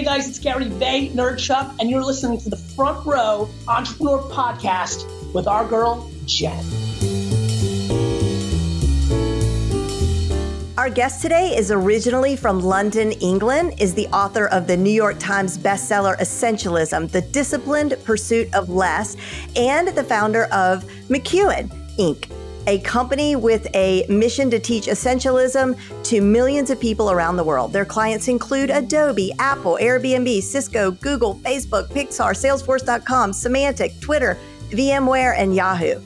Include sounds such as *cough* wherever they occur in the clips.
Hey guys, it's Gary Vay, Vaynerchuk, and you're listening to the Front Row Entrepreneur Podcast with our girl, Jen. Our guest today is originally from London, England, is the author of the New York Times bestseller Essentialism, The Disciplined Pursuit of Less, and the founder of McKeown Inc a company with a mission to teach essentialism to millions of people around the world. Their clients include Adobe, Apple, Airbnb, Cisco, Google, Facebook, Pixar, Salesforce.com, Symantec, Twitter, VMware, and Yahoo.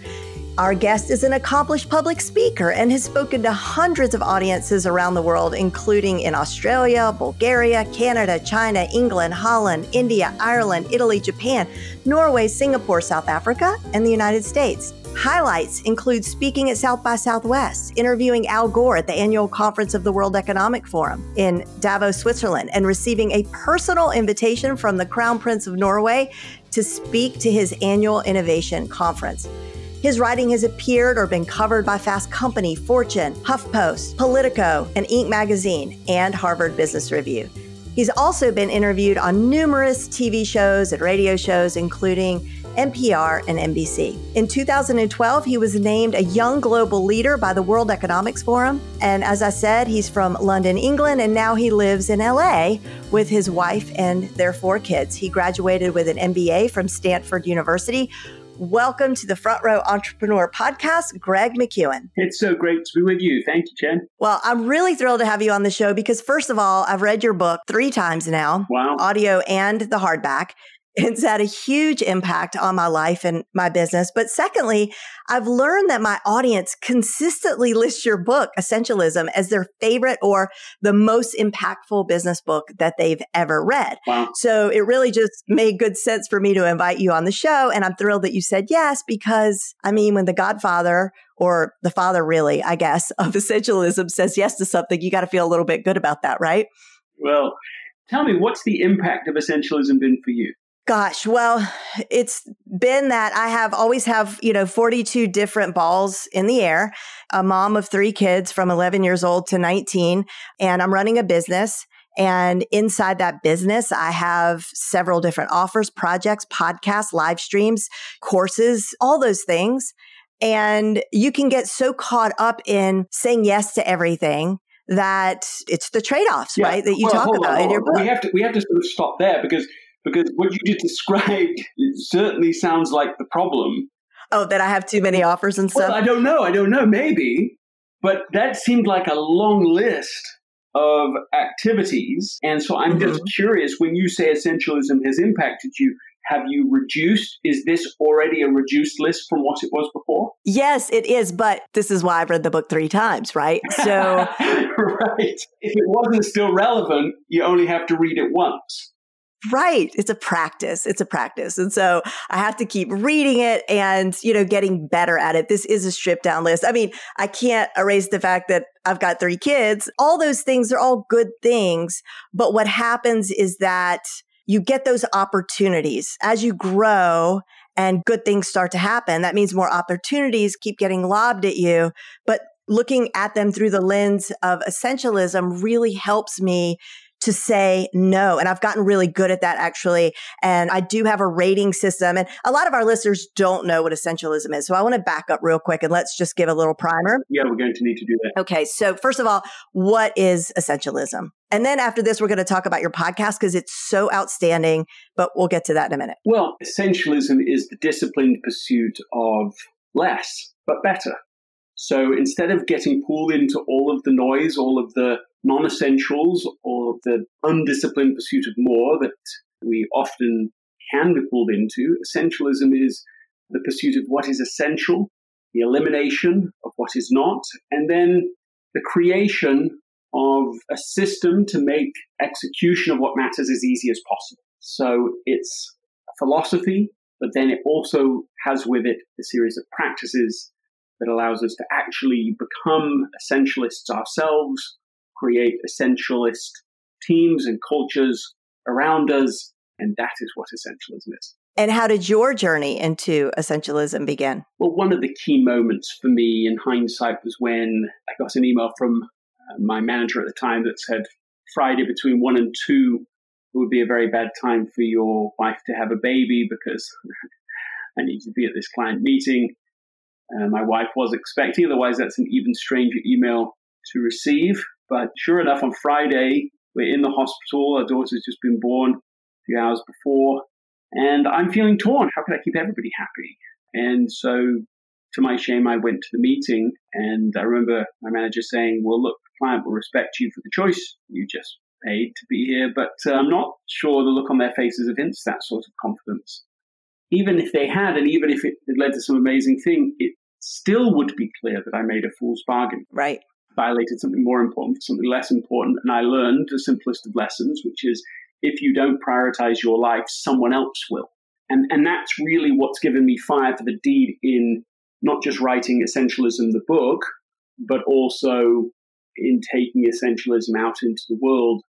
Our guest is an accomplished public speaker and has spoken to hundreds of audiences around the world, including in Australia, Bulgaria, Canada, China, England, Holland, India, Ireland, Italy, Japan, Norway, Singapore, South Africa, and the United States. Highlights include speaking at South by Southwest, interviewing Al Gore at the annual conference of the World Economic Forum in Davos, Switzerland, and receiving a personal invitation from the Crown Prince of Norway to speak to his annual innovation conference. His writing has appeared or been covered by Fast Company, Fortune, HuffPost, Politico, and Inc. magazine, and Harvard Business Review. He's also been interviewed on numerous TV shows and radio shows, including NPR, and NBC. In 2012, he was named a Young Global Leader by the World Economics Forum. And as I said, he's from London, England, and now he lives in LA with his wife and their four kids. He graduated with an MBA from Stanford University. Welcome to the Front Row Entrepreneur Podcast, Greg McKeown. It's so great to be with you. Thank you, Jen. Well, I'm really thrilled to have you on the show because, first of all, I've read your book three times now wow. audio and the hardback. It's had a huge impact on my life and my business. But secondly, I've learned that my audience consistently lists your book, Essentialism, as their favorite or the most impactful business book that they've ever read. Wow. So it really just made good sense for me to invite you on the show. And I'm thrilled that you said yes, because I mean, when the godfather or the father really, I guess, of essentialism says yes to something, you got to feel a little bit good about that, right? Well, tell me, what's the impact of essentialism been for you? Gosh, well, it's been that I have always have, you know, 42 different balls in the air, a mom of three kids from 11 years old to 19, and I'm running a business. And inside that business, I have several different offers, projects, podcasts, live streams, courses, all those things. And you can get so caught up in saying yes to everything that it's the trade-offs, yeah. right? That you well, talk about on, in your book. We have to we have to sort of stop there because because what you just described certainly sounds like the problem. Oh, that I have too many offers and stuff? Well, I don't know. I don't know. Maybe. But that seemed like a long list of activities. And so I'm mm-hmm. just curious when you say essentialism has impacted you, have you reduced? Is this already a reduced list from what it was before? Yes, it is. But this is why I've read the book three times, right? So, *laughs* right. If it wasn't still relevant, you only have to read it once. Right. It's a practice. It's a practice. And so I have to keep reading it and, you know, getting better at it. This is a stripped down list. I mean, I can't erase the fact that I've got three kids. All those things are all good things. But what happens is that you get those opportunities as you grow and good things start to happen. That means more opportunities keep getting lobbed at you. But looking at them through the lens of essentialism really helps me to say no. And I've gotten really good at that actually. And I do have a rating system. And a lot of our listeners don't know what essentialism is. So I want to back up real quick and let's just give a little primer. Yeah, we're going to need to do that. Okay. So, first of all, what is essentialism? And then after this, we're going to talk about your podcast because it's so outstanding, but we'll get to that in a minute. Well, essentialism is the disciplined pursuit of less, but better. So instead of getting pulled into all of the noise, all of the non essentials, or the undisciplined pursuit of more that we often can be pulled into, essentialism is the pursuit of what is essential, the elimination of what is not, and then the creation of a system to make execution of what matters as easy as possible. So it's a philosophy, but then it also has with it a series of practices that allows us to actually become essentialists ourselves, create essentialist teams and cultures around us. And that is what essentialism is. And how did your journey into essentialism begin? Well, one of the key moments for me in hindsight was when I got an email from uh, my manager at the time that said Friday between one and two would be a very bad time for your wife to have a baby because *laughs* I need to be at this client meeting. Uh, my wife was expecting, otherwise, that's an even stranger email to receive. But sure enough, on Friday, we're in the hospital. Our daughter's just been born a few hours before. And I'm feeling torn. How can I keep everybody happy? And so, to my shame, I went to the meeting. And I remember my manager saying, Well, look, the client will respect you for the choice you just made to be here. But uh, I'm not sure the look on their faces evinced that sort of confidence even if they had, and even if it, led to some amazing thing, it still would be clear that I made a fool's bargain. Right. Violated something more important for something less important. And I learned the simplest of lessons, which is if you don't prioritize your life, someone else will. And, and that's really what's given me fire for the deed in not just writing Essentialism, the book, but also in taking Essentialism out into the world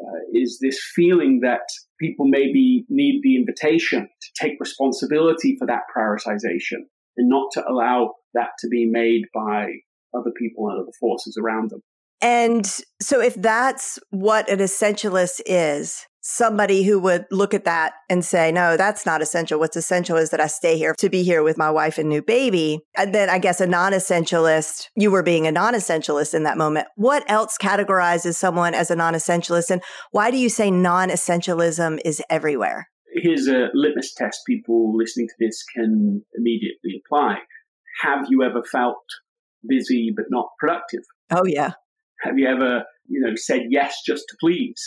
uh, is this feeling that people maybe need the invitation to take responsibility for that prioritization and not to allow that to be made by other people and other forces around them. And so, if that's what an essentialist is, somebody who would look at that and say, no, that's not essential. What's essential is that I stay here to be here with my wife and new baby. And then I guess a non essentialist, you were being a non essentialist in that moment. What else categorizes someone as a non essentialist? And why do you say non essentialism is everywhere? Here's a litmus test people listening to this can immediately apply. Have you ever felt busy but not productive? Oh, yeah. Have you ever, you know, said yes just to please?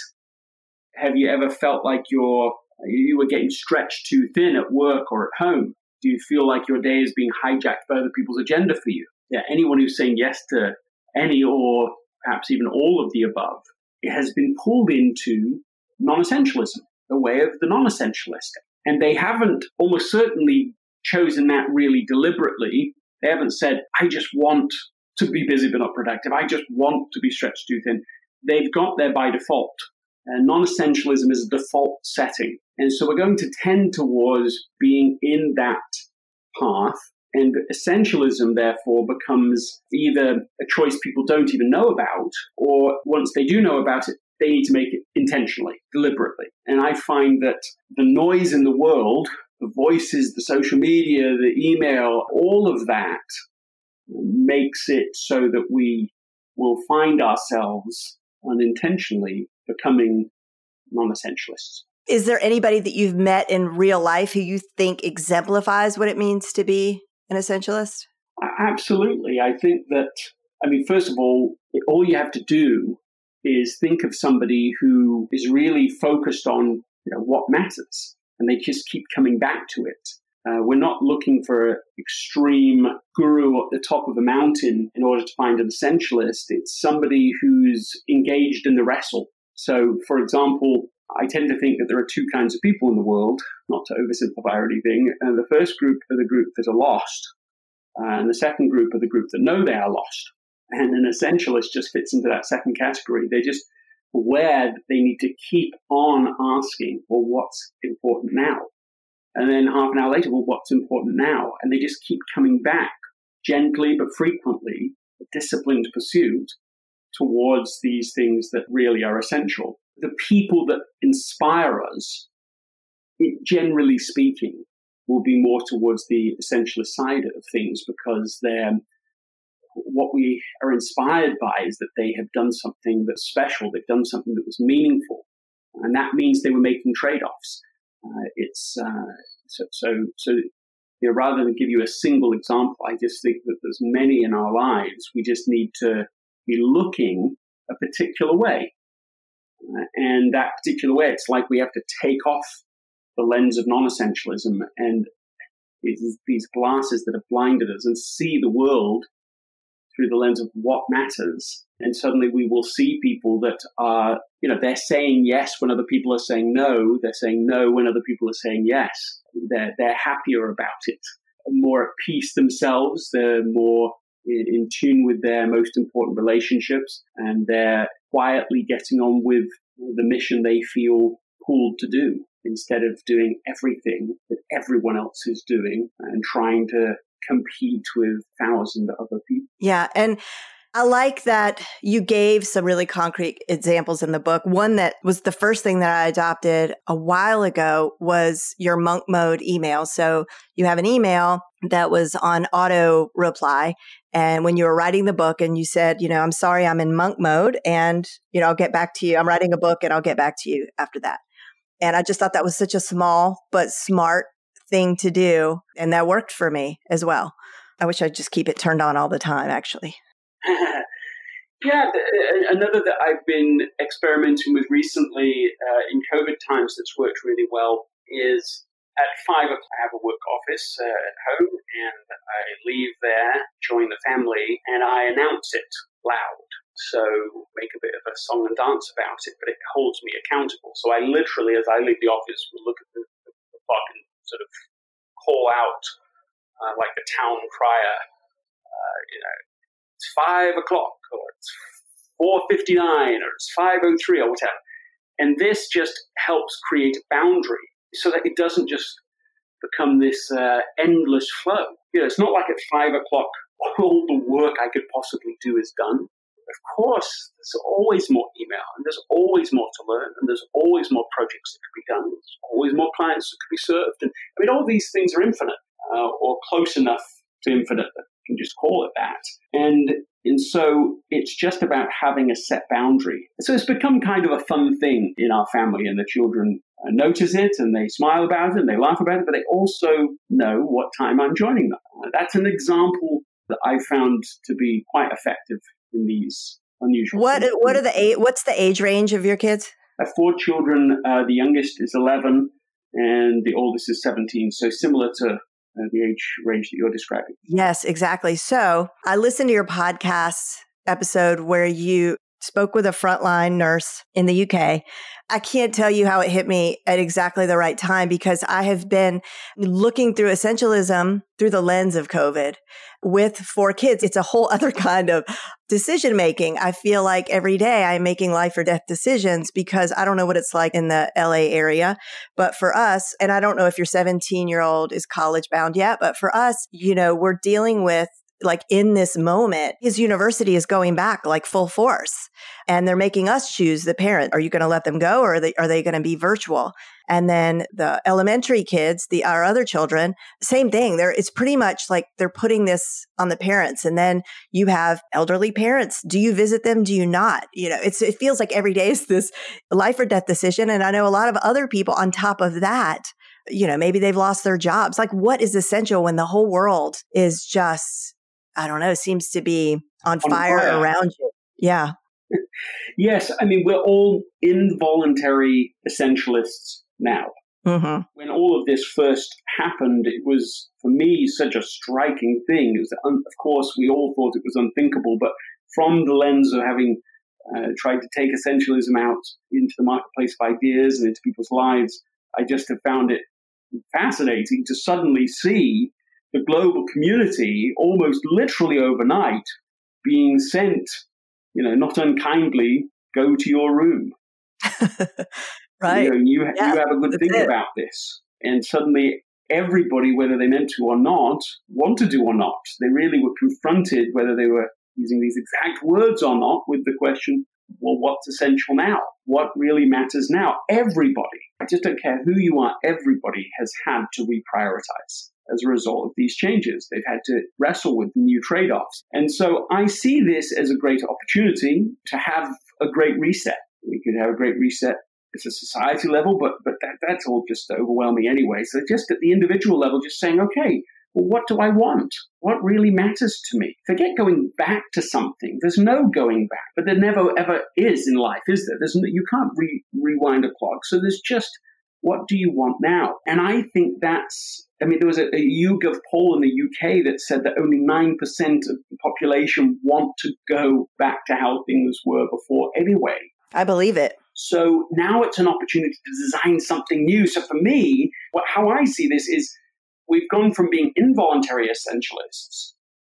Have you ever felt like you're you were getting stretched too thin at work or at home? Do you feel like your day is being hijacked by other people's agenda for you? Yeah, anyone who's saying yes to any or perhaps even all of the above, it has been pulled into non-essentialism, the way of the non-essentialist. And they haven't almost certainly chosen that really deliberately. They haven't said, I just want to be busy but not productive. I just want to be stretched too thin. They've got there by default. Uh, non essentialism is a default setting. And so we're going to tend towards being in that path. And essentialism, therefore, becomes either a choice people don't even know about, or once they do know about it, they need to make it intentionally, deliberately. And I find that the noise in the world, the voices, the social media, the email, all of that makes it so that we will find ourselves unintentionally becoming non essentialists. Is there anybody that you've met in real life who you think exemplifies what it means to be an essentialist? Absolutely. I think that, I mean, first of all, all you have to do is think of somebody who is really focused on you know, what matters and they just keep coming back to it. Uh, we're not looking for an extreme guru at the top of a mountain in order to find an essentialist. It's somebody who's engaged in the wrestle. So, for example, I tend to think that there are two kinds of people in the world, not to oversimplify or anything. Uh, the first group are the group that are lost, uh, and the second group are the group that know they are lost. And an essentialist just fits into that second category. They're just that they need to keep on asking, well, what's important now? And then half an hour later, well, what's important now? And they just keep coming back gently but frequently, a disciplined pursuit towards these things that really are essential. the people that inspire us, it, generally speaking, will be more towards the essentialist side of things because they're what we are inspired by is that they have done something that's special. They've done something that was meaningful, and that means they were making trade-offs. Uh, it's uh, so so so. You know, rather than give you a single example, I just think that there's many in our lives. We just need to be looking a particular way, uh, and that particular way, it's like we have to take off the lens of non-essentialism and these glasses that have blinded us and see the world through the lens of what matters. And suddenly we will see people that are, you know, they're saying yes when other people are saying no. They're saying no when other people are saying yes. They're, they're happier about it, more at peace themselves. They're more in, in tune with their most important relationships and they're quietly getting on with the mission they feel called to do instead of doing everything that everyone else is doing and trying to compete with thousands of other people. Yeah. And I like that you gave some really concrete examples in the book. One that was the first thing that I adopted a while ago was your monk mode email. So you have an email that was on auto reply. And when you were writing the book and you said, you know, I'm sorry, I'm in monk mode and, you know, I'll get back to you. I'm writing a book and I'll get back to you after that. And I just thought that was such a small but smart thing to do. And that worked for me as well. I wish I'd just keep it turned on all the time, actually. *laughs* yeah, another that I've been experimenting with recently uh, in COVID times that's worked really well is at five o'clock, I have a work office uh, at home, and I leave there, join the family, and I announce it loud. So make a bit of a song and dance about it, but it holds me accountable. So I literally, as I leave the office, will look at the, the, clock and sort of call out uh, like the town crier, uh, you know, it's five o'clock or it's four fifty nine or it's five oh three or whatever. And this just helps create a boundary so that it doesn't just become this uh, endless flow. You know, it's not like at five o'clock *laughs* all the work I could possibly do is done. Of course, there's always more email, and there's always more to learn, and there's always more projects that could be done. There's always more clients that could be served, and I mean, all these things are infinite uh, or close enough to infinite that you can just call it that. And and so it's just about having a set boundary. So it's become kind of a fun thing in our family, and the children uh, notice it and they smile about it and they laugh about it, but they also know what time I'm joining them. That's an example that I found to be quite effective in these unusual. What what are the what's the age range of your kids? I have four children. Uh, the youngest is eleven, and the oldest is seventeen. So similar to uh, the age range that you're describing. Yes, exactly. So I listened to your podcast episode where you spoke with a frontline nurse in the UK. I can't tell you how it hit me at exactly the right time because I have been looking through essentialism through the lens of COVID with four kids. It's a whole *laughs* other kind of decision making. I feel like every day I'm making life or death decisions because I don't know what it's like in the LA area. But for us, and I don't know if your 17 year old is college bound yet, but for us, you know, we're dealing with like in this moment, his university is going back like full force and they're making us choose the parent. Are you going to let them go or are they, are they going to be virtual? And then the elementary kids, the, our other children, same thing. There, it's pretty much like they're putting this on the parents. And then you have elderly parents. Do you visit them? Do you not? You know, it's, it feels like every day is this life or death decision. And I know a lot of other people on top of that you know, maybe they've lost their jobs. Like, what is essential when the whole world is just I don't know, seems to be on, on fire, fire, around you. Yeah. *laughs* yes. I mean, we're all involuntary essentialists now. Mm-hmm. When all of this first happened, it was, for me, such a striking thing. It was, of course, we all thought it was unthinkable, but from the lens of having uh, tried to take essentialism out into the marketplace of ideas and into people's lives, I just have found it fascinating to suddenly see the global community almost literally overnight being sent, you know, not unkindly, go to your room. *laughs* right. You, know, you, yeah, you have a good thing it. about this. And suddenly everybody, whether they meant to or not, wanted to or not, they really were confronted, whether they were using these exact words or not, with the question, well, what's essential now? what really matters now. Everybody, I just don't care who you are, everybody has had to reprioritize as a result of these changes. They've had to wrestle with new trade offs. And so I see this as a great opportunity to have a great reset. We could have a great reset at a society level, but, but that, that's all just overwhelming anyway. So just at the individual level, just saying, okay, well, what do I want? What really matters to me? Forget going back to something. There's no going back, but there never ever is in life, is there? There's no, you can't re- rewind a clock. So there's just what do you want now? And I think that's, I mean, there was a, a YouGov poll in the UK that said that only 9% of the population want to go back to how things were before anyway. I believe it. So now it's an opportunity to design something new. So for me, what, how I see this is we've gone from being involuntary essentialists,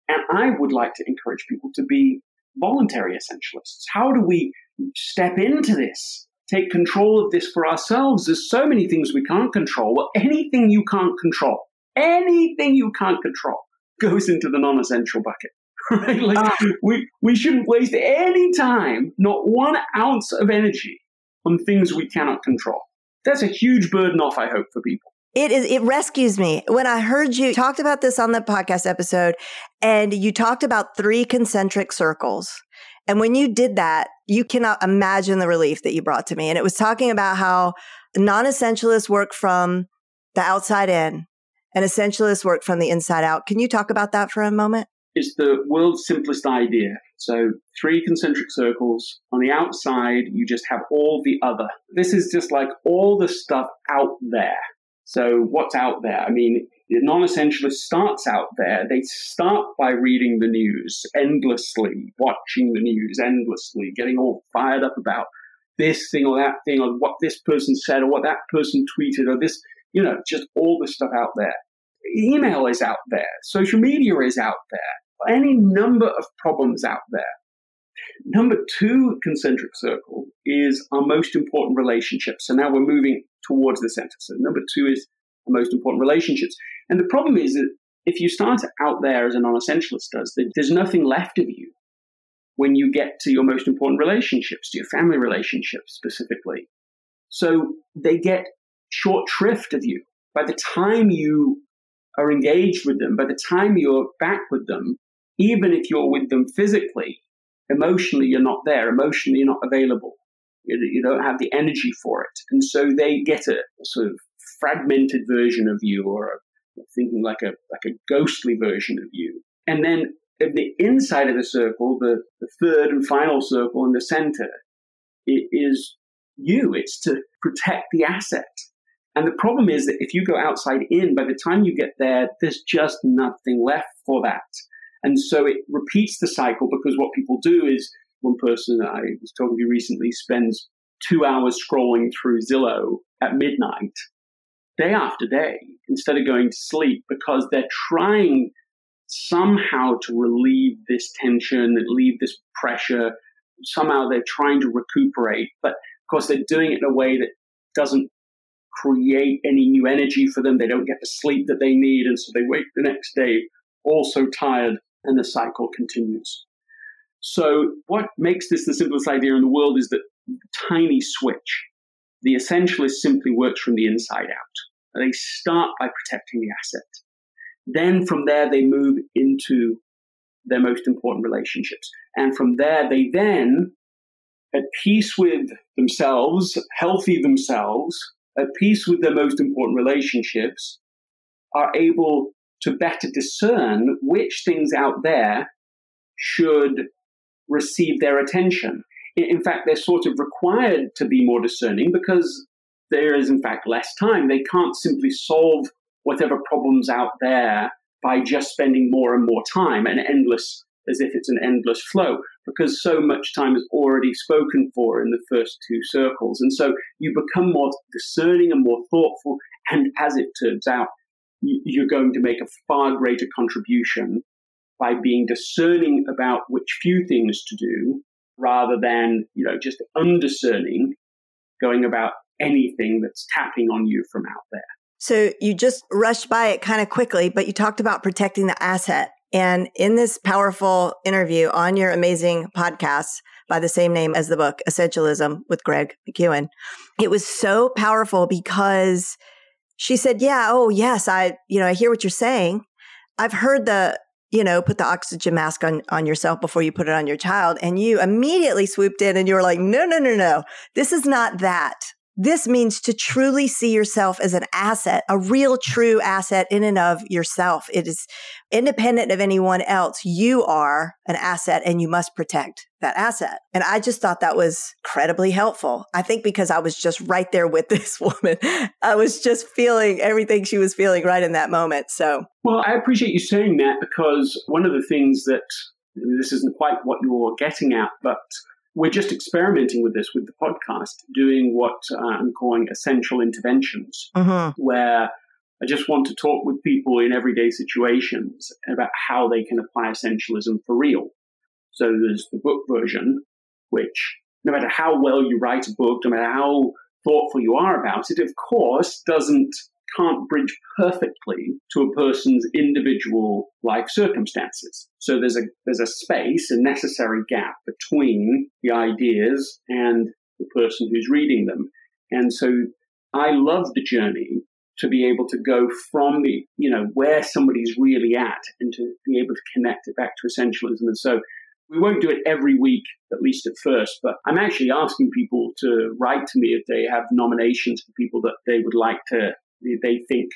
and I would like to encourage people to be voluntary essentialists. How do we step into this? Take control of this for ourselves. There's so many things we can't control. Well, anything you can't control, anything you can't control goes into the non essential bucket. *laughs* Right? Like, uh, we, we shouldn't waste any time, not one ounce of energy on things we cannot control. That's a huge burden off, I hope, for people. It is it rescues me. When I heard you talked about this on the podcast episode and you talked about three concentric circles. And when you did that, you cannot imagine the relief that you brought to me. And it was talking about how non-essentialists work from the outside in and essentialists work from the inside out. Can you talk about that for a moment? It's the world's simplest idea. So, three concentric circles. On the outside, you just have all the other. This is just like all the stuff out there. So, what's out there? I mean, the non essentialist starts out there. They start by reading the news endlessly, watching the news endlessly, getting all fired up about this thing or that thing, or what this person said, or what that person tweeted, or this, you know, just all the stuff out there. Email is out there, social media is out there, any number of problems out there. Number two concentric circle is our most important relationships. So now we're moving towards the center. So number two is the most important relationships. And the problem is that if you start out there as a non-essentialist does, there's nothing left of you when you get to your most important relationships, to your family relationships specifically. So they get short shrift of you. By the time you are engaged with them, by the time you're back with them, even if you're with them physically, emotionally you're not there, emotionally you're not available. You, you don't have the energy for it. And so they get a sort of fragmented version of you or a, thinking like a, like a ghostly version of you. And then at the inside of the circle, the, the third and final circle in the center, it is you. It's to protect the asset. And the problem is that if you go outside in, by the time you get there, there's just nothing left for that. And so it repeats the cycle because what people do is one person I was talking to recently spends two hours scrolling through Zillow at midnight, day after day, instead of going to sleep because they're trying somehow to relieve this tension, relieve this pressure. Somehow they're trying to recuperate, but of course they're doing it in a way that doesn't create any new energy for them. They don't get the sleep that they need, and so they wake the next day also tired, and the cycle continues. So, what makes this the simplest idea in the world is that tiny switch. The essentialist simply works from the inside out. They start by protecting the asset. Then from there, they move into their most important relationships. And from there, they then, at peace with themselves, healthy themselves, at peace with their most important relationships, are able to better discern which things out there should receive their attention. In fact, they're sort of required to be more discerning because there is, in fact, less time. They can't simply solve whatever problems out there by just spending more and more time and endless, as if it's an endless flow, because so much time is already spoken for in the first two circles. And so you become more discerning and more thoughtful. And as it turns out, you're going to make a far greater contribution by being discerning about which few things to do rather than, you know, just undiscerning going about anything that's tapping on you from out there. So you just rushed by it kind of quickly, but you talked about protecting the asset. And in this powerful interview on your amazing podcast, by the same name as the book, Essentialism with Greg McKeown. It was so powerful because she said, Yeah, oh, yes, I, you know, I hear what you're saying. I've heard the, you know, put the oxygen mask on, on yourself before you put it on your child. And you immediately swooped in and you were like, no, no, no, no. This is not that. This means to truly see yourself as an asset, a real true asset in and of yourself. It is independent of anyone else. You are an asset and you must protect that asset. And I just thought that was incredibly helpful. I think because I was just right there with *laughs* this woman, I was just feeling everything she was feeling right in that moment. So, well, I appreciate you saying that because one of the things that this isn't quite what you're getting at, but we're just experimenting with this with the podcast, doing what uh, I'm calling essential interventions, mm-hmm. where I just want to talk with people in everyday situations about how they can apply essentialism for real. So there's the book version, which no matter how well you write a book, no matter how thoughtful you are about it, of course, doesn't can't bridge perfectly to a person's individual life circumstances. So there's a there's a space, a necessary gap between the ideas and the person who's reading them. And so I love the journey to be able to go from the, you know, where somebody's really at and to be able to connect it back to essentialism. And so we won't do it every week, at least at first, but I'm actually asking people to write to me if they have nominations for people that they would like to they think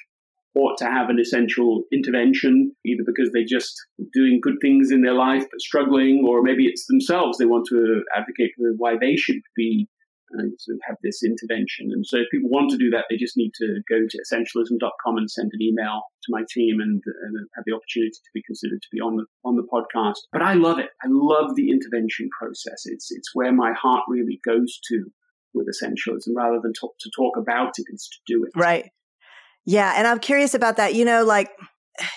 ought to have an essential intervention, either because they're just doing good things in their life but struggling, or maybe it's themselves they want to advocate for why they should be uh, sort of have this intervention. And so if people want to do that, they just need to go to essentialism.com and send an email to my team and, and have the opportunity to be considered to be on the on the podcast. But I love it. I love the intervention process. It's it's where my heart really goes to with essentialism rather than talk, to talk about it, it's to do it. Right. Yeah. And I'm curious about that. You know, like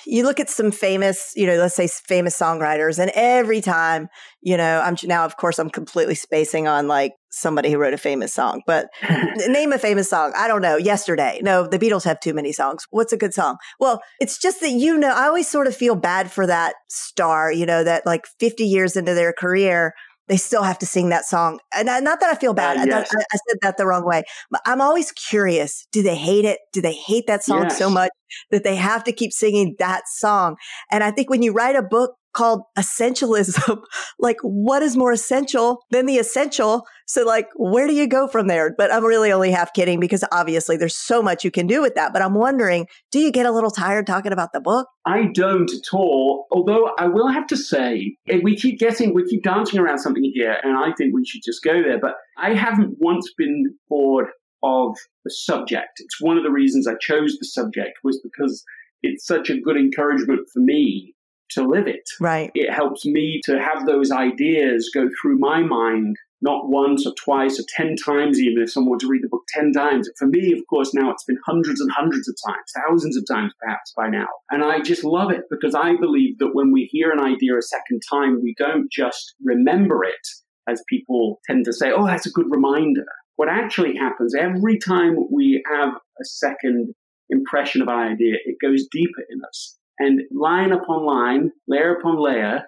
you look at some famous, you know, let's say famous songwriters, and every time, you know, I'm now, of course, I'm completely spacing on like somebody who wrote a famous song, but *laughs* name a famous song. I don't know. Yesterday. No, the Beatles have too many songs. What's a good song? Well, it's just that, you know, I always sort of feel bad for that star, you know, that like 50 years into their career, they still have to sing that song. And not that I feel bad. Uh, yes. I, I, said that the wrong way. But I'm always curious. Do they hate it? Do they hate that song yes. so much that they have to keep singing that song? And I think when you write a book called essentialism. *laughs* like, what is more essential than the essential? So, like, where do you go from there? But I'm really only half kidding because obviously there's so much you can do with that. But I'm wondering, do you get a little tired talking about the book? I don't at all. Although I will have to say, eh, we keep getting, we keep dancing around something here, and I think we should just go there. But I haven't once been bored of the subject. It's one of the reasons I chose the subject was because it's such a good encouragement for me to live it. Right. It helps me to have those ideas go through my mind, not once or twice or 10 times, even if someone were to read the book 10 times. For me, of course, now it's been hundreds and hundreds of times, thousands of times perhaps by now. And I just love it because I believe that when we hear an idea a second time, we don't just remember it, as people tend to say, oh, that's a good reminder. What actually happens every time we have a second impression of an idea, it goes deeper in us. And line upon line, layer upon layer,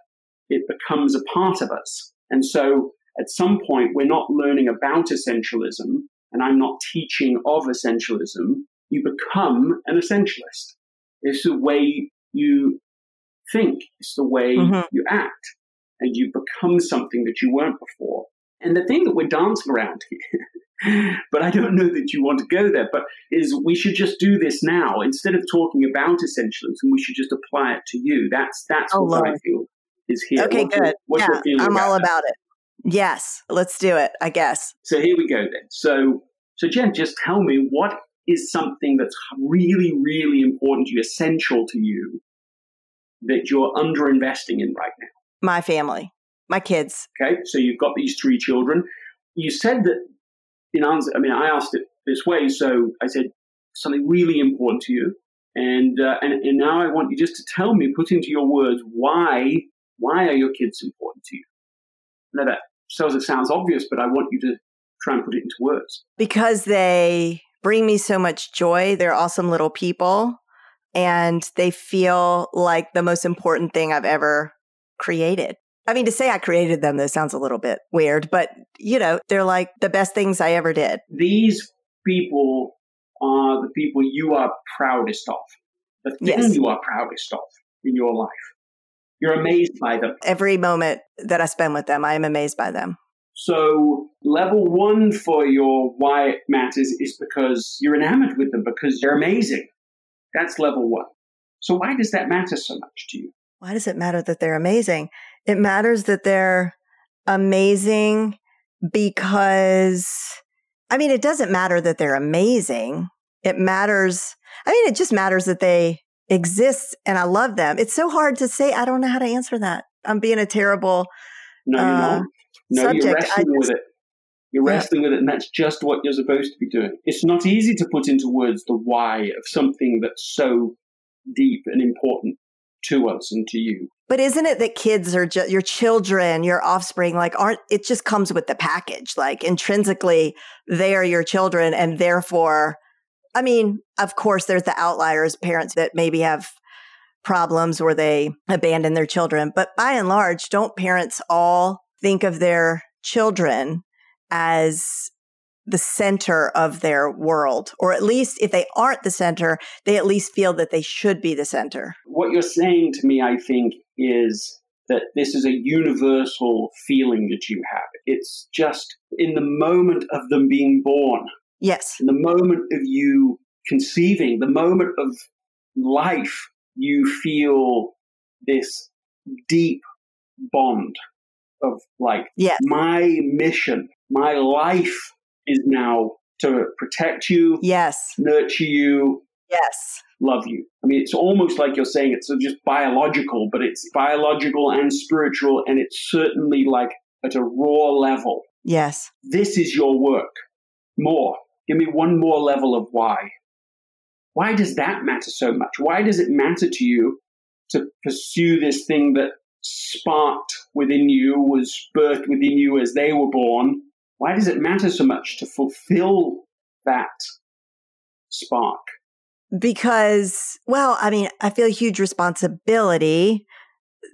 it becomes a part of us. And so at some point, we're not learning about essentialism, and I'm not teaching of essentialism. You become an essentialist. It's the way you think, it's the way mm-hmm. you act, and you become something that you weren't before. And the thing that we're dancing around *laughs* here but I don't know that you want to go there. But is we should just do this now instead of talking about essentialism. We should just apply it to you. That's that's oh, what Lord. I feel is here. Okay, good. Your, yeah, I'm all about it. Yes, let's do it. I guess. So here we go then. So so Jen, just tell me what is something that's really really important to you, essential to you, that you're underinvesting in right now. My family, my kids. Okay, so you've got these three children. You said that in answer, I mean, I asked it this way. So I said something really important to you, and uh, and and now I want you just to tell me, put into your words, why why are your kids important to you? Now that sounds it sounds obvious, but I want you to try and put it into words because they bring me so much joy. They're awesome little people, and they feel like the most important thing I've ever created. I mean, to say I created them, though, sounds a little bit weird, but you know, they're like the best things I ever did. These people are the people you are proudest of, the thing Yes. you are proudest of in your life. You're amazed by them. Every moment that I spend with them, I am amazed by them. So, level one for your why it matters is because you're enamored with them, because they're amazing. That's level one. So, why does that matter so much to you? Why does it matter that they're amazing? It matters that they're amazing because, I mean, it doesn't matter that they're amazing. It matters, I mean, it just matters that they exist and I love them. It's so hard to say. I don't know how to answer that. I'm being a terrible, No, you're Uh. No, you're subject. I wrestling with it. You're Yeah. wrestling with it, and that's just what you're supposed to be doing. It's not easy to put into words the why of something that's so deep and important to us and to you. But isn't it that kids are just your children, your offspring, like aren't, it just comes with the package. Like intrinsically, they are your children and therefore, I mean, of course, there's the outliers, parents that maybe have problems where they abandon their children. But by and large, don't parents all think of their children as the center of their world? Or at least if they aren't the center, they at least feel that they should be the center. What you're saying to me, I think, is that this is a universal feeling that you have. It's just in the moment of them being born, Yes. in the moment of you conceiving, the moment of life, you feel this deep bond of like, Yes. my mission, my life is now to protect you, Yes. nurture you, Yes. Love you. I mean, it's almost like you're saying it's just biological, but it's biological and spiritual, and it's certainly like at a raw level. Yes. This is your work. More. Give me one more level of why. Why does that matter so much? Why does it matter to you to pursue this thing that sparked within you, was birthed within you as they were born? Why does it matter so much to fulfill that spark? Because, well, I mean, I feel huge responsibility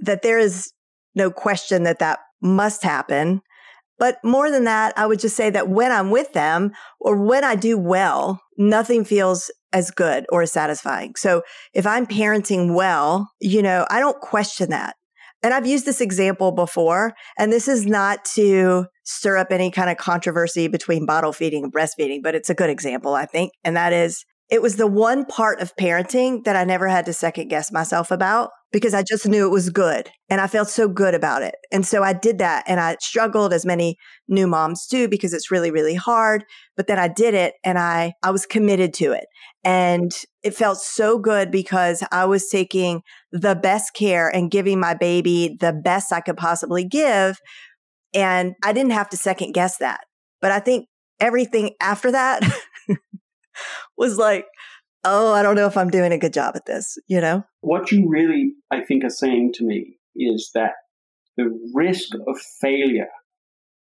that there is no question that that must happen. But more than that, I would just say that when I'm with them or when I do well, nothing feels as good or as satisfying. So if I'm parenting well, you know, I don't question that. And I've used this example before, and this is not to stir up any kind of controversy between bottle feeding and breastfeeding, but it's a good example, I think. And that is it was the one part of parenting that I never had to second guess myself about because I just knew it was good and I felt so good about it. And so I did that and I struggled as many new moms do because it's really, really hard. But then I did it and I, I was committed to it. And it felt so good because I was taking the best care and giving my baby the best I could possibly give. And I didn't have to second guess that. But I think everything after that *laughs* *laughs* was like, oh, I don't know if I'm doing a good job at this, you know? What you really, I think, are saying to me is that the risk of failure,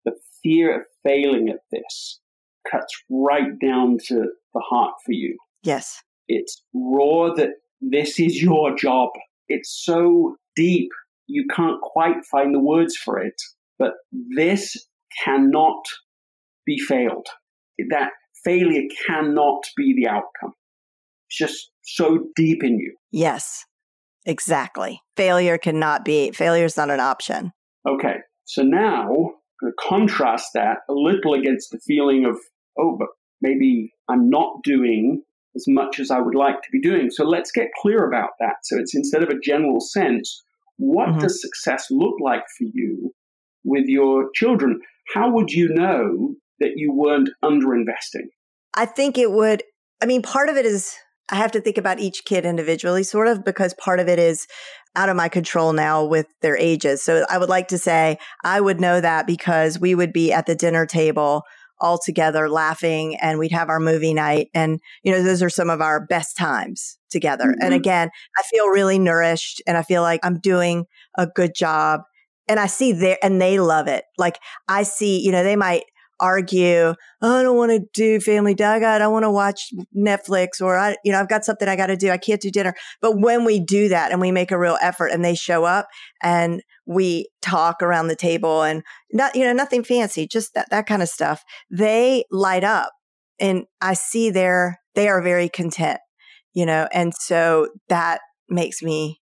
the fear of failing at this, cuts right down to the heart for you. Yes. It's raw that this is your job. It's so deep, you can't quite find the words for it. But this cannot be failed. That failure cannot be the outcome. It's just so deep in you. Yes. Exactly. Failure cannot be, failure is not an option. Okay, so now to contrast that a little against the feeling of, oh, but maybe I'm not doing as much as I would like to be doing. So let's get clear about that. So it's instead of a general sense, what Mhm. does success look like for you with your children? How would you know that you weren't underinvesting? I think it would, I mean, part of it is I have to think about each kid individually, sort of, because part of it is out of my control now with their ages. So I would like to say I would know that because we would be at the dinner table all together laughing and we'd have our movie night. And, you know, those are some of our best times together. And Mhm. again, I feel really nourished and I feel like I'm doing a good job. And I see there, and they love it. Like I see, you know, they might argue, oh, I don't want to do Family Dog. I don't want to watch Netflix or I, you know, I've got something I got to do. I can't do dinner. But when we do that and we make a real effort and they show up and we talk around the table and not, you know, nothing fancy, just that, that kind of stuff. They light up and I see they're, they are very content, you know, and so that makes me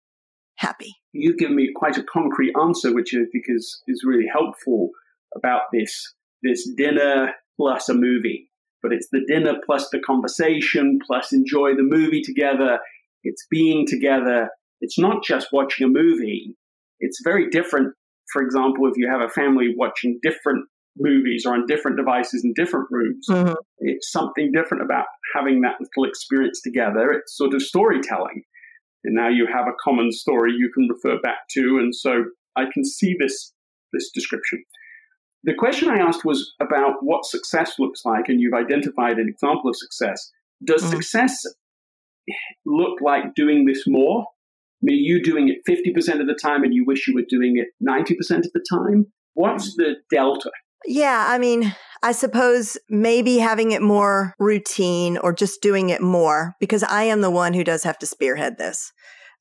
happy. You've given me quite a concrete answer, which is, is really helpful about this, this dinner plus a movie. But it's the dinner plus the conversation plus enjoy the movie together. It's being together. It's not just watching a movie. It's very different. For example, if you have a family watching different movies or on different devices in different rooms, mm-hmm. it's something different about having that little experience together. It's sort of storytelling. And now you have a common story you can refer back to. And so I can see this, this description. The question I asked was about what success looks like, and you've identified an example of success. Does mm-hmm. success look like doing this more? I mean, you doing it 50% of the time and you wish you were doing it 90% of the time? What's the delta? Yeah, I mean, I suppose maybe having it more routine or just doing it more because I am the one who does have to spearhead this.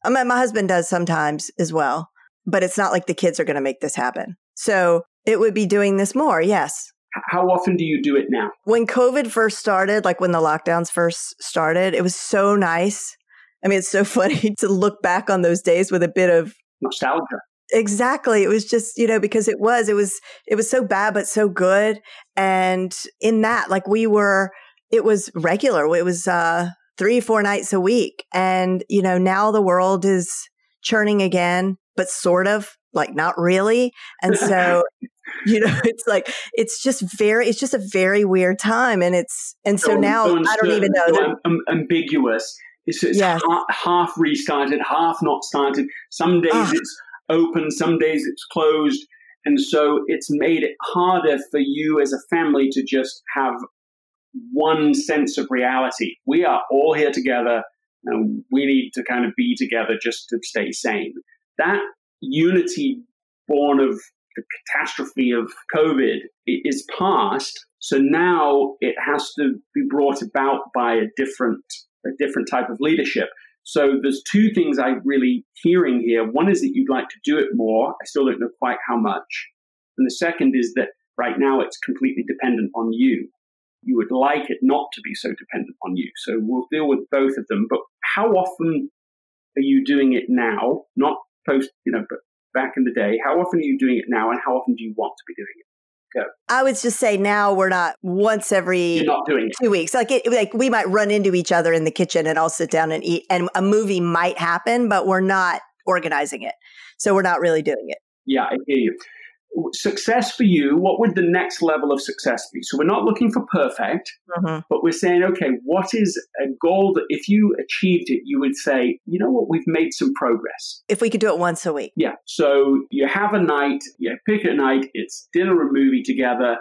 I mean, my husband does sometimes as well, but it's not like the kids are going to make this happen. So it would be doing this more. Yes. How often do you do it now? When COVID first started, like when the lockdowns first started, it was so nice. I mean, it's so *laughs* funny to look back on those days with a bit of nostalgia. Exactly. It was just, you know, because it was, it was, it was so bad, but so good. And in that, like we were, it was regular. It was, uh, three, four nights a week. And, you know, now the world is churning again, but sort of like not really. And so, *laughs* you know, *laughs* it's like, it's just very, it's just a very weird time. And it's, and so, so now so I don't even know. So um, ambiguous. It's, it's yes. half, half, restarted, half not started. Some days ah. it's open, some days it's closed. And so it's made it harder for you as a family to just have one sense of reality. We are all here together and we need to kind of be together just to stay sane. That unity born of the catastrophe of COVID is past. So now it has to be brought about by a different, a different type of leadership. So there's two things I'm really hearing here. One is that you'd like to do it more. I still don't know quite how much. And the second is that right now it's completely dependent on you. You would like it not to be so dependent on you. So we'll deal with both of them. But how often are you doing it now? Not post, you know, but back in the day. How often are you doing it now, and how often do you want to be doing it? Go. I would just say now we're not once every You're not doing two weeks. Like it, like we might run into each other in the kitchen and I'll sit down and eat, and a movie might happen, but we're not organizing it, so we're not really doing it. Yeah, I hear you success for you, what would the next level of success be? So we're not looking for perfect, mm-hmm. but we're saying, okay, what is a goal that if you achieved it, you would say, you know what, we've made some progress. If we could do it once a week. Yeah. So you have a night, you pick a night, it's dinner and movie together,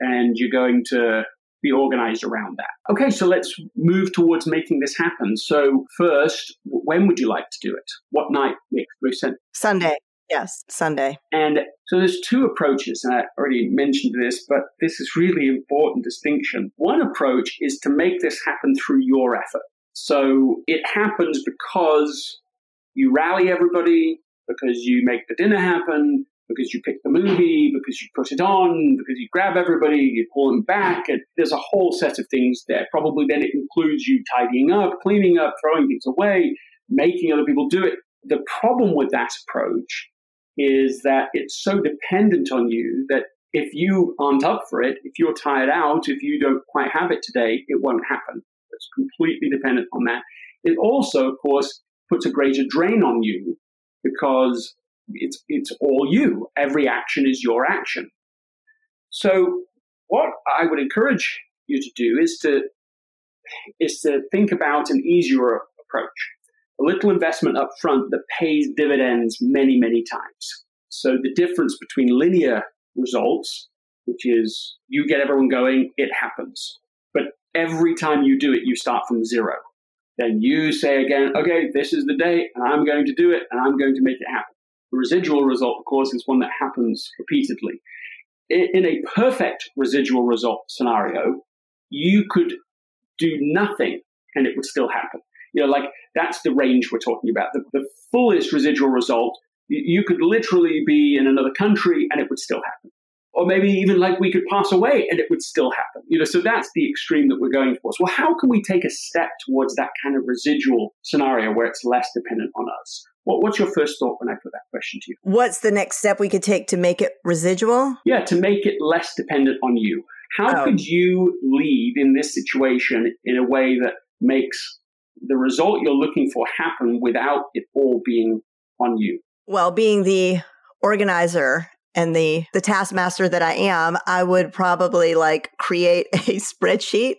and you're going to be organized around that. Okay, so let's move towards making this happen. So first, when would you like to do it? What night makes most sense? Sunday. Yes, Sunday. And so there's two approaches, and I already mentioned this, but this is really important distinction. One approach is to make this happen through your effort. So it happens because you rally everybody, because you make the dinner happen, because you pick the movie, because you put it on, because you grab everybody, you pull them back, and there's a whole set of things there. Probably then it includes you tidying up, cleaning up, throwing things away, making other people do it. The problem with that approach is that it's so dependent on you that if you aren't up for it, if you're tired out, if you don't quite have it today, it won't happen. It's completely dependent on that. It also, of course, puts a greater drain on you because it's it's all you. Every action is your action. So what I would encourage you to do is to is to think about an easier approach a little investment up front that pays dividends many, many times. So the difference between linear results, which is you get everyone going, it happens. But every time you do it, you start from zero. Then you say again, okay, this is the day, and I'm going to do it, and I'm going to make it happen. The residual result, of course, is one that happens repeatedly. In a perfect residual result scenario, you could do nothing and it would still happen. You know, like that's the range we're talking about. The, the fullest residual result, You could literally be in another country and it would still happen. Or maybe even like we could pass away and it would still happen. You know, so that's the extreme that we're going towards. Well, how can we take a step towards that kind of residual scenario where it's less dependent on us? What, what's your first thought when I put that question to you? What's the next step we could take to make it residual? Yeah, to make it less dependent on you. How oh. could you lead in this situation in a way that makes the result you're looking for happen without it all being on you? Well, being the organizer and the the taskmaster that I am, I would probably like create *laughs* a spreadsheet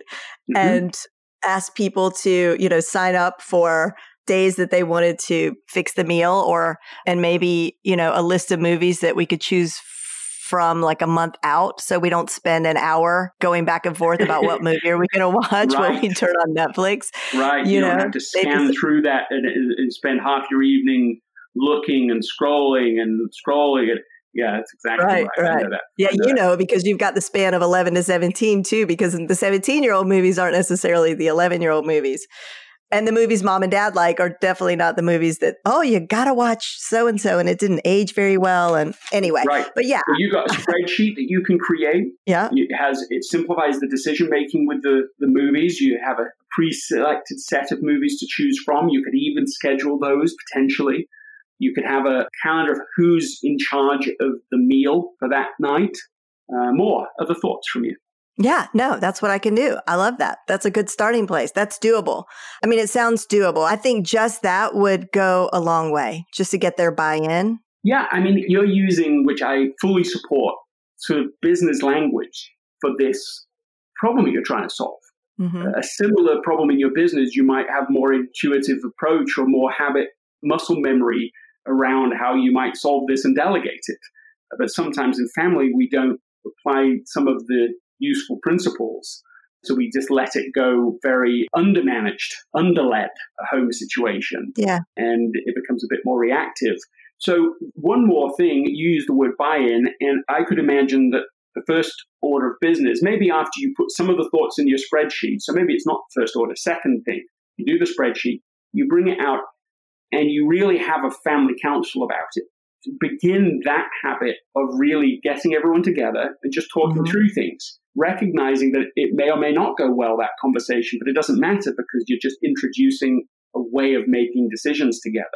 mm-hmm. and ask people to, you know, sign up for days that they wanted to fix the meal or and maybe, you know, a list of movies that we could choose from like a month out so we don't spend an hour going back and forth about what *laughs* movie are we going to watch right. when we turn on Netflix. Right. You, you know, don't have to scan just, through that and, and, spend half your evening looking and scrolling and scrolling. And, yeah, that's exactly right. right. right. Yeah, you know, because you've got the span of 11 to 17 too, because the 17 year old movies aren't necessarily the 11 year old movies. And the movies mom and dad like are definitely not the movies that, oh, you got to watch so and so and it didn't age very well. And anyway, right. but yeah. So you got a *laughs* spreadsheet that you can create. Yeah. It has, it simplifies the decision making with the, the movies. You have a pre selected set of movies to choose from. You could even schedule those potentially. You could have a calendar of who's in charge of the meal for that night. Uh, more other thoughts from you. Yeah, no, that's what I can do. I love that. That's a good starting place. That's doable. I mean, it sounds doable. I think just that would go a long way just to get their buy in. Yeah, I mean, you're using, which I fully support, sort of business language for this problem you're trying to solve. Mm-hmm. A similar problem in your business, you might have more intuitive approach or more habit muscle memory around how you might solve this and delegate it. But sometimes in family, we don't apply some of the useful principles. So we just let it go very undermanaged, underled a home situation. Yeah. And it becomes a bit more reactive. So one more thing, you use the word buy-in, and I could imagine that the first order of business, maybe after you put some of the thoughts in your spreadsheet, so maybe it's not first order, second thing, you do the spreadsheet, you bring it out, and you really have a family council about it. Begin that habit of really getting everyone together and just talking mm-hmm. through things recognizing that it may or may not go well, that conversation, but it doesn't matter because you're just introducing a way of making decisions together.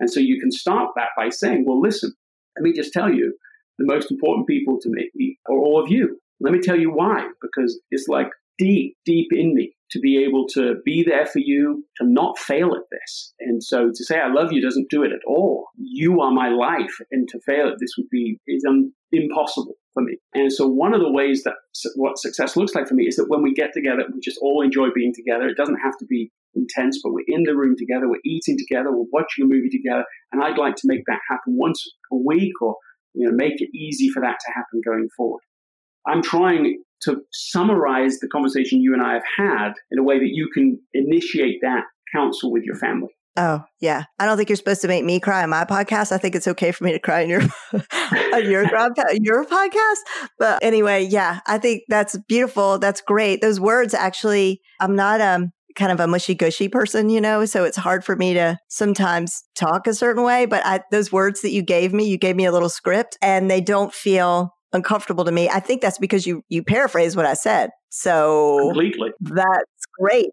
And so you can start that by saying, well, listen, let me just tell you, the most important people to me are all of you. Let me tell you why, because it's like deep, deep in me to be able to be there for you, to not fail at this. And so to say I love you doesn't do it at all. You are my life, and to fail at this would be is un- impossible for me. And so one of the ways that what success looks like for me is that when we get together, we just all enjoy being together. It doesn't have to be intense, but we're in the room together, we're eating together, we're watching a movie together, and I'd like to make that happen once a week or you know make it easy for that to happen going forward. I'm trying to summarize the conversation you and I have had in a way that you can initiate that council with your family. Oh, yeah. I don't think you're supposed to make me cry on my podcast. I think it's okay for me to cry on your *laughs* on your your podcast. But anyway, yeah, I think that's beautiful. That's great. Those words actually I'm not um kind of a mushy gushy person, you know, so it's hard for me to sometimes talk a certain way, but I, those words that you gave me, you gave me a little script and they don't feel uncomfortable to me. I think that's because you you paraphrase what I said. So completely. That's great.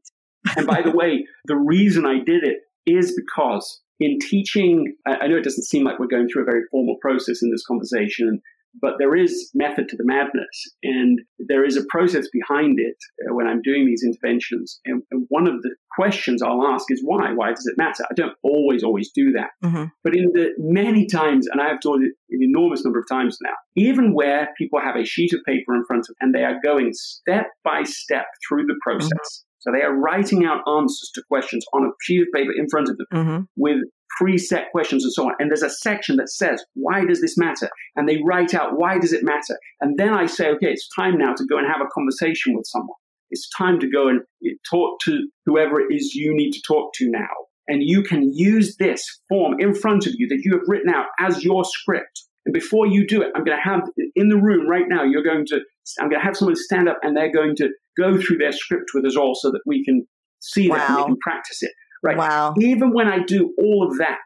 and by the way, the reason I did it is because in teaching, I know it doesn't seem like we're going through a very formal process in this conversation, but there is method to the madness, and there is a process behind it uh, when I'm doing these interventions. And, and, one of the questions I'll ask is why? Why does it matter? I don't always, always do that. Mm-hmm. But in the many times, and I've taught it an enormous number of times now, even where people have a sheet of paper in front of them and they are going step by step through the process. Mm-hmm. So they are writing out answers to questions on a sheet of paper in front of them mm-hmm. with preset questions and so on. And there's a section that says, why does this matter? And they write out, why does it matter? And then I say, okay, it's time now to go and have a conversation with someone. It's time to go and talk to whoever it is you need to talk to now. And you can use this form in front of you that you have written out as your script. And before you do it, I'm going to have in the room right now, you're going to, I'm going to have someone stand up and they're going to go through their script with us all so that we can see wow. that and we can practice it. Right. Wow. Even when I do all of that,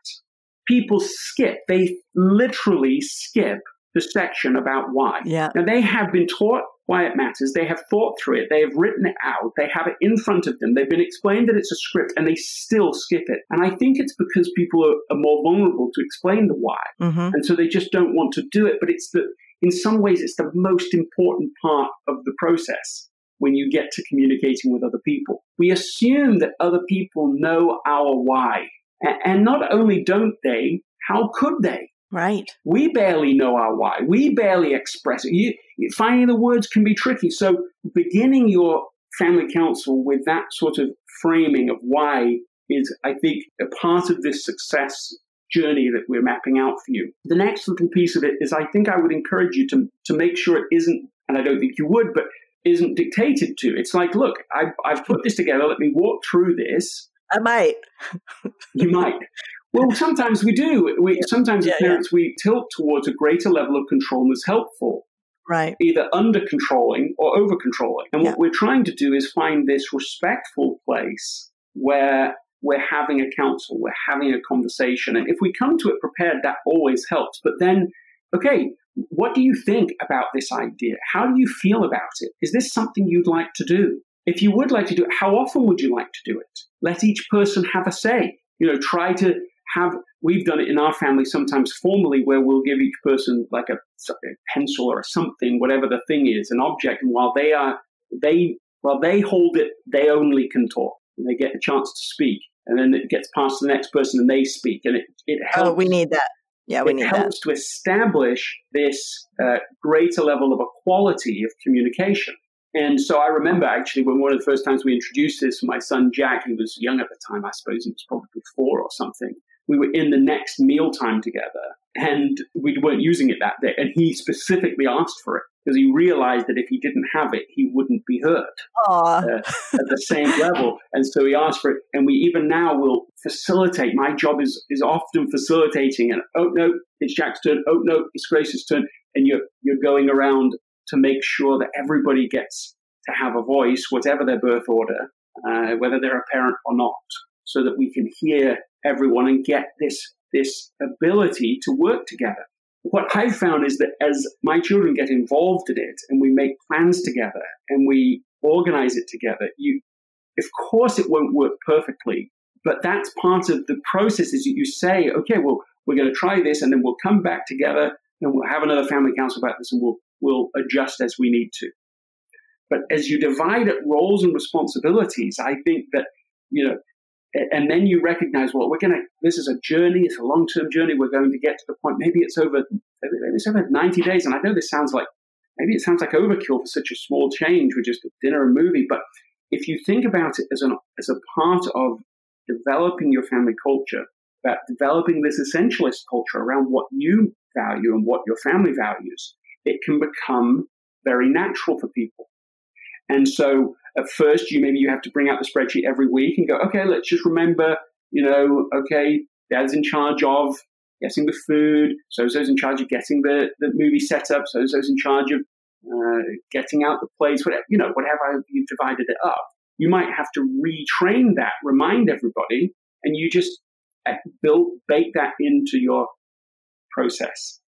people skip, they literally skip the section about why. Yeah. Now, they have been taught why it matters. They have thought through it. They have written it out. They have it in front of them. They've been explained that it's a script and they still skip it. And I think it's because people are, are more vulnerable to explain the why. Mm-hmm. And so they just don't want to do it. But it's the, in some ways, it's the most important part of the process when you get to communicating with other people. We assume that other people know our why. And not only don't they, how could they? Right. We barely know our why. We barely express it. You, finding the words can be tricky. So, beginning your family council with that sort of framing of why is, I think, a part of this success journey that we're mapping out for you. The next little piece of it is I think I would encourage you to, to make sure it isn't, and I don't think you would, but isn't dictated to. It's like, look, I've, I've put this together. Let me walk through this. I might. you might. Well, sometimes we do. We sometimes yeah, as parents yeah. we tilt towards a greater level of control that's helpful. Right. Either under controlling or over controlling. And Yeah. what we're trying to do is find this respectful place where we're having a council, we're having a conversation. And if we come to it prepared, that always helps. But then, okay, what do you think about this idea? How do you feel about it? Is this something you'd like to do? If you would like to do it, how often would you like to do it? Let each person have a say. You know, try to have, we've done it in our family sometimes formally where we'll give each person like a, a pencil or something, whatever the thing is, an object. And while they are, they, while they hold it, they only can talk and they get a chance to speak. And then it gets passed to the next person and they speak. And it, it helps Oh, we need that. Yeah, we it need that. helps to establish this uh, greater level of equality of communication. And so I remember actually when one of the first times we introduced this, my son Jack, he was young at the time, I suppose he was probably four or something. We were in the next mealtime together and we weren't using it that day. And he specifically asked for it because he realized that if he didn't have it, he wouldn't be heard Aw. uh, at the same level. And so he asked for it. And we even now will facilitate. My job is is often facilitating. And oh no, it's Jack's turn. Oh no, it's Grace's turn. And you're you're going around to make sure that everybody gets to have a voice, whatever their birth order, uh, whether they're a parent or not, so that we can hear everyone and get this this ability to work together. What I've found is that as my children get involved in it and we make plans together and we organize it together, you, of course, it won't work perfectly, but that's part of the process is that you say, okay, well, we're going to try this and then we'll come back together and we'll have another family council about this and we'll, we'll adjust as we need to. But as you divide up roles and responsibilities, I think that, you know, and then you recognize, well, we're going to, this is a journey, it's a long term journey. We're going to get to the point, maybe it's over, maybe it's over 90 days. And I know this sounds like, maybe it sounds like overkill for such a small change with just a dinner and movie. But if you think about it as, an, as a part of developing your family culture, about developing this essentialist culture around what you value and what your family values, it can become very natural for people. And so at first, you maybe you have to bring out the spreadsheet every week and go, okay, let's just remember, you know, okay, dad's in charge of getting the food, so so's in charge of getting the, the movie set up, so so's in charge of uh, getting out the plates, whatever, you know, whatever you've divided it up. You might have to retrain that, remind everybody, and you just uh, build, bake that into your process.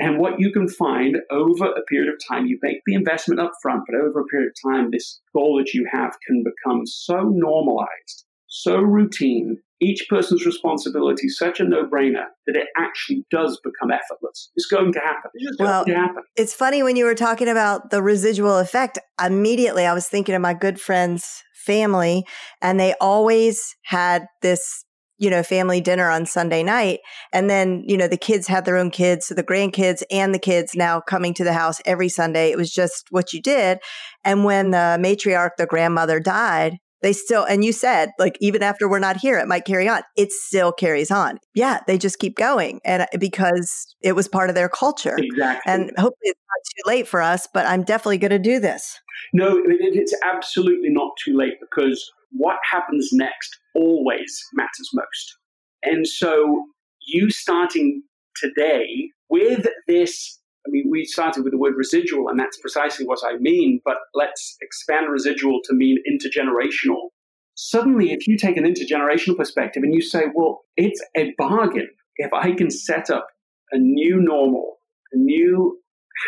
And what you can find over a period of time, you make the investment up front, but over a period of time, this goal that you have can become so normalized, so routine, each person's responsibility such a no-brainer that it actually does become effortless. It's going to happen. It's just Well, going to happen. It's funny when you were talking about the residual effect. Immediately, I was thinking of my good friend's family, and they always had this, you know, family dinner on Sunday night. And then, you know, the kids had their own kids. So the grandkids and the kids now coming to the house every Sunday. It was just what you did. And when the matriarch, the grandmother died, they still, and you said, like, even after we're not here, it might carry on. It still carries on. Yeah, they just keep going. And uh, because it was part of their culture. Exactly. And hopefully it's not too late for us, but I'm definitely going to do this. No, it's absolutely not too late because what happens next always matters most. And so, you starting today with this, I mean, we started with the word residual, and that's precisely what I mean, but let's expand residual to mean intergenerational. Suddenly, if you take an intergenerational perspective and you say, well, it's a bargain if I can set up a new normal, a new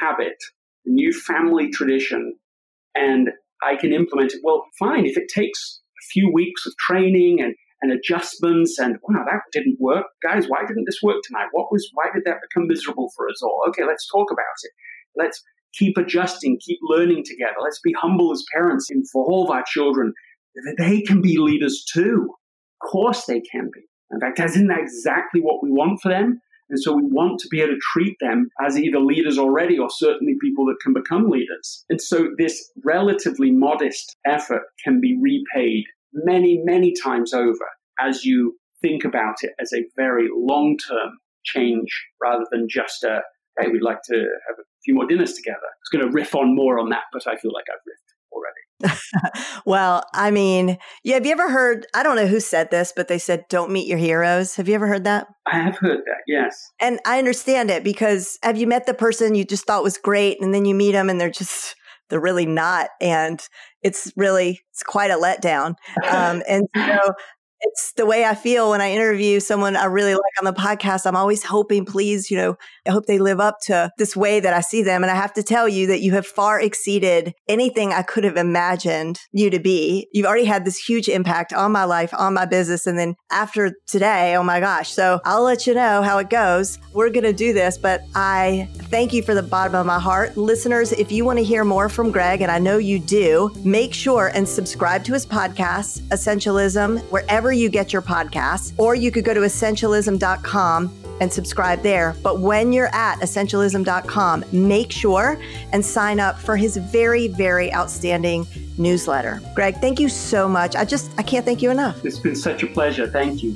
habit, a new family tradition, and I can implement it, well, fine. If it takes a few weeks of training and, and adjustments and, wow, that didn't work. Guys, why didn't this work tonight? What was, why did that become miserable for us all? Okay, let's talk about it. Let's keep adjusting, keep learning together. Let's be humble as parents and for all of our children. They can be leaders too. Of course they can be. In fact, isn't that exactly what we want for them? And so we want to be able to treat them as either leaders already or certainly people that can become leaders. And so this relatively modest effort can be repaid many, many times over as you think about it as a very long term change rather than just a, hey, we'd like to have a few more dinners together. I was going to riff on more on that, but I feel like I've riffed already. *laughs* well, I mean, yeah, have you ever heard? I don't know who said this, but they said, don't meet your heroes. Have you ever heard that? I have heard that, yes. And I understand it because have you met the person you just thought was great and then you meet them and they're just, they're really not. And it's really, it's quite a letdown. Um, and so it's the way I feel when I interview someone I really like on the podcast. I'm always hoping, please, you know, I hope they live up to this way that I see them. And I have to tell you that you have far exceeded anything I could have imagined you to be. You've already had this huge impact on my life, on my business. And then after today, oh my gosh. So I'll let you know how it goes. We're going to do this, but I thank you for the bottom of my heart. Listeners, if you want to hear more from Greg, and I know you do, make sure and subscribe to his podcast, Essentialism, wherever you get your podcasts, or you could go to essentialism.com and subscribe there. But when you're at essentialism.com, make sure and sign up for his very, very outstanding newsletter. Greg, thank you so much. I just, I can't thank you enough. It's been such a pleasure. Thank you.